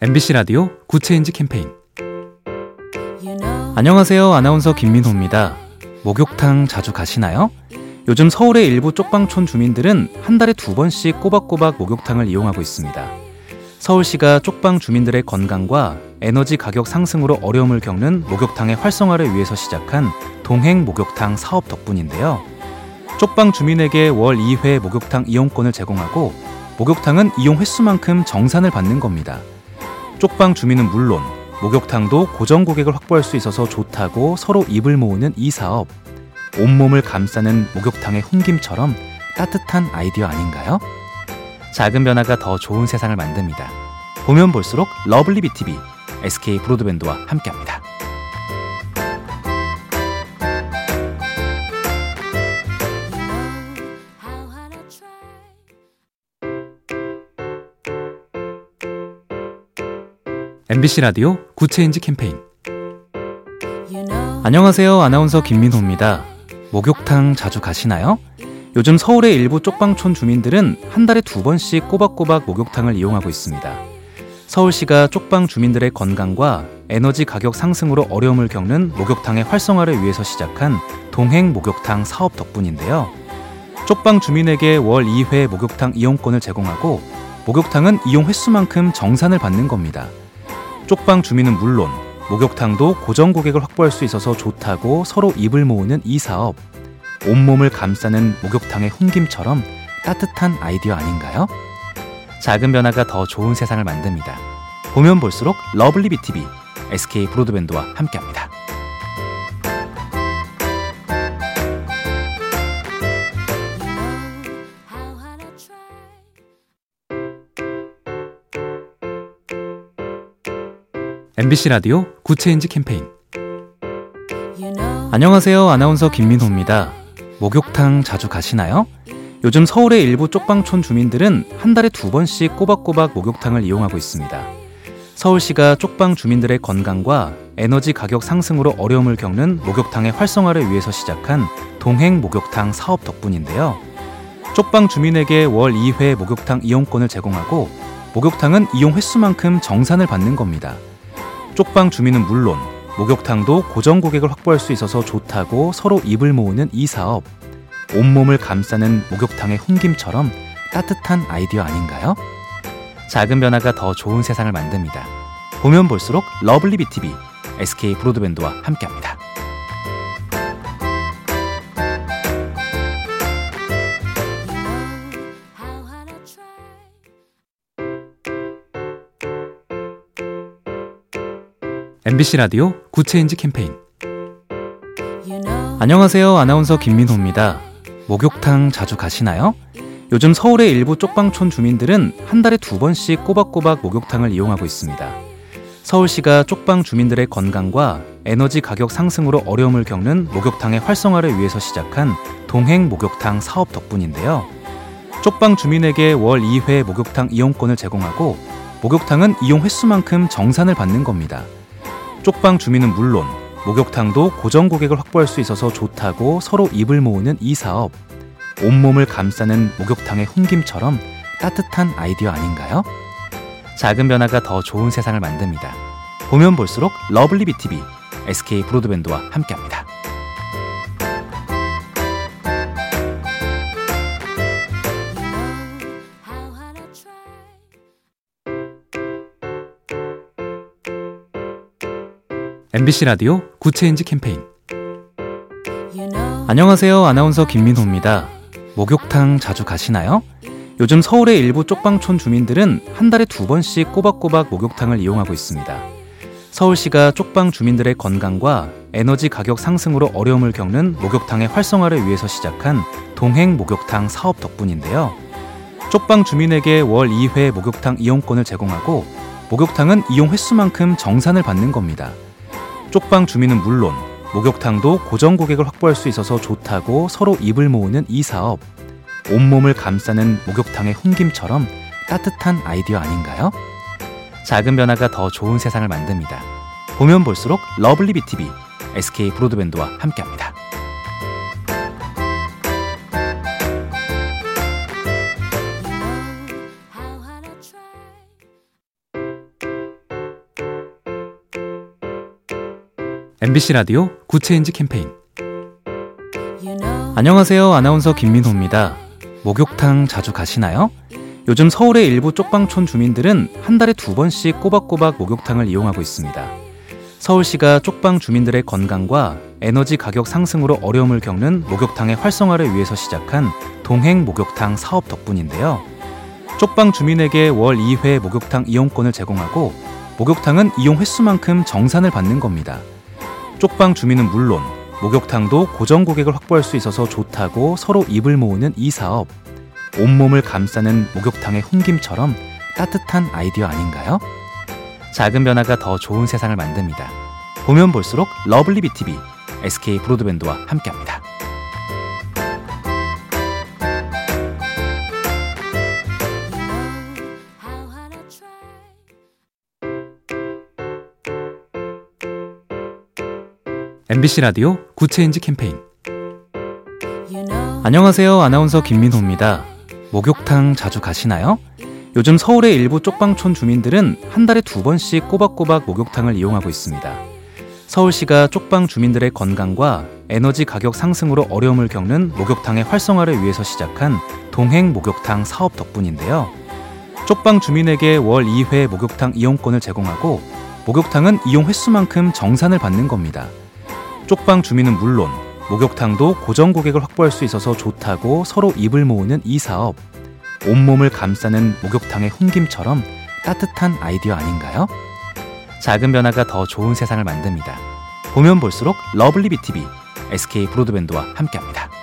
MBC 라디오 Good Change 캠페인 안녕하세요. 아나운서 김민호입니다. 목욕탕 자주 가시나요? 요즘 서울의 일부 쪽방촌 주민들은 한 달에 두 번씩 꼬박꼬박 목욕탕을 이용하고 있습니다. 서울시가 쪽방 주민들의 건강과 에너지 가격 상승으로 어려움을 겪는 목욕탕의 활성화를 위해서 시작한 동행 목욕탕 사업 덕분인데요. 쪽방 주민에게 월 2회 목욕탕 이용권을 제공하고 목욕탕은 이용 횟수만큼 정산을 받는 겁니다. 쪽방 주민은 물론 목욕탕도 고정 고객을 확보할 수 있어서 좋다고 서로 입을 모으는 이 사업. 온몸을 감싸는 목욕탕의 훈김처럼 따뜻한 아이디어 아닌가요? 작은 변화가 더 좋은 세상을 만듭니다. 보면 볼수록 lovely B tv SK 브로드밴드와 함께합니다. MBC 라디오 Good Change 캠페인 안녕하세요. 아나운서 김민호입니다. 목욕탕 자주 가시나요? 요즘 서울의 일부 쪽방촌 주민들은 한 달에 두 번씩 꼬박꼬박 목욕탕을 이용하고 있습니다. 서울시가 쪽방 주민들의 건강과 에너지 가격 상승으로 어려움을 겪는 목욕탕의 활성화를 위해서 시작한 동행 목욕탕 사업 덕분인데요. 쪽방 주민에게 월 2회 목욕탕 이용권을 제공하고 목욕탕은 이용 횟수만큼 정산을 받는 겁니다. 쪽방 주민은 물론 목욕탕도 고정 고객을 확보할 수 있어서 좋다고 서로 입을 모으는 이 사업. 온몸을 감싸는 목욕탕의 훈김처럼 따뜻한 아이디어 아닌가요? 작은 변화가 더 좋은 세상을 만듭니다. 보면 볼수록 lovely B tv SK 브로드밴드와 함께합니다. MBC 라디오 Good Change 캠페인 안녕하세요. 아나운서 김민호입니다. 목욕탕 자주 가시나요? 요즘 서울의 일부 쪽방촌 주민들은 한 달에 두 번씩 꼬박꼬박 목욕탕을 이용하고 있습니다. 서울시가 쪽방 주민들의 건강과 에너지 가격 상승으로 어려움을 겪는 목욕탕의 활성화를 위해서 시작한 동행 목욕탕 사업 덕분인데요. 쪽방 주민에게 월 2회 목욕탕 이용권을 제공하고 목욕탕은 이용 횟수만큼 정산을 받는 겁니다. 쪽방 주민은 물론 목욕탕도 고정 고객을 확보할 수 있어서 좋다고 서로 입을 모으는 이 사업. 온몸을 감싸는 목욕탕의 훈김처럼 따뜻한 아이디어 아닌가요? 작은 변화가 더 좋은 세상을 만듭니다. 보면 볼수록 lovely B tv SK 브로드밴드와 함께합니다. MBC 라디오 Good Change 캠페인 안녕하세요. 아나운서 김민호입니다. 목욕탕 자주 가시나요? 요즘 서울의 일부 쪽방촌 주민들은 한 달에 두 번씩 꼬박꼬박 목욕탕을 이용하고 있습니다. 서울시가 쪽방 주민들의 건강과 에너지 가격 상승으로 어려움을 겪는 목욕탕의 활성화를 위해서 시작한 동행 목욕탕 사업 덕분인데요. 쪽방 주민에게 월 2회 목욕탕 이용권을 제공하고 목욕탕은 이용 횟수만큼 정산을 받는 겁니다. 쪽방 주민은 물론 목욕탕도 고정 고객을 확보할 수 있어서 좋다고 서로 입을 모으는 이 사업. 온몸을 감싸는 목욕탕의 훈김처럼 따뜻한 아이디어 아닌가요? 작은 변화가 더 좋은 세상을 만듭니다. 보면 볼수록 lovely B tv SK 브로드밴드와 함께합니다. MBC 라디오 Good Change 캠페인 안녕하세요. 아나운서 김민호입니다. 목욕탕 자주 가시나요? 요즘 서울의 일부 쪽방촌 주민들은 한 달에 두 번씩 꼬박꼬박 목욕탕을 이용하고 있습니다. 서울시가 쪽방 주민들의 건강과 에너지 가격 상승으로 어려움을 겪는 목욕탕의 활성화를 위해서 시작한 동행 목욕탕 사업 덕분인데요. 쪽방 주민에게 월 2회 목욕탕 이용권을 제공하고 목욕탕은 이용 횟수만큼 정산을 받는 겁니다. 쪽방 주민은 물론 목욕탕도 고정 고객을 확보할 수 있어서 좋다고 서로 입을 모으는 이 사업. 온몸을 감싸는 목욕탕의 훈김처럼 따뜻한 아이디어 아닌가요? 작은 변화가 더 좋은 세상을 만듭니다. 보면 볼수록 lovely B tv SK 브로드밴드와 함께합니다. MBC 라디오 Good Change 캠페인 안녕하세요. 아나운서 김민호입니다. 목욕탕 자주 가시나요? 요즘 서울의 일부 쪽방촌 주민들은 한 달에 두 번씩 꼬박꼬박 목욕탕을 이용하고 있습니다. 서울시가 쪽방 주민들의 건강과 에너지 가격 상승으로 어려움을 겪는 목욕탕의 활성화를 위해서 시작한 동행 목욕탕 사업 덕분인데요. 쪽방 주민에게 월 2회 목욕탕 이용권을 제공하고 목욕탕은 이용 횟수만큼 정산을 받는 겁니다. 쪽방 주민은 물론 목욕탕도 고정 고객을 확보할 수 있어서 좋다고 서로 입을 모으는 이 사업. 온몸을 감싸는 목욕탕의 훈김처럼 따뜻한 아이디어 아닌가요? 작은 변화가 더 좋은 세상을 만듭니다. 보면 볼수록 lovely B tv SK 브로드밴드와 함께합니다. MBC 라디오 Good Change 캠페인 안녕하세요. 아나운서 김민호입니다. 목욕탕 자주 가시나요? 요즘 서울의 일부 쪽방촌 주민들은 한 달에 두 번씩 꼬박꼬박 목욕탕을 이용하고 있습니다. 서울시가 쪽방 주민들의 건강과 에너지 가격 상승으로 어려움을 겪는 목욕탕의 활성화를 위해서 시작한 동행 목욕탕 사업 덕분인데요. 쪽방 주민에게 월 2회 목욕탕 이용권을 제공하고 목욕탕은 이용 횟수만큼 정산을 받는 겁니다. 쪽방 주민은 물론 목욕탕도 고정 고객을 확보할 수 있어서 좋다고 서로 입을 모으는 이 사업. 온몸을 감싸는 목욕탕의 훈김처럼 따뜻한 아이디어 아닌가요? 작은 변화가 더 좋은 세상을 만듭니다. 보면 볼수록 lovely B tv SK 브로드밴드와 함께합니다.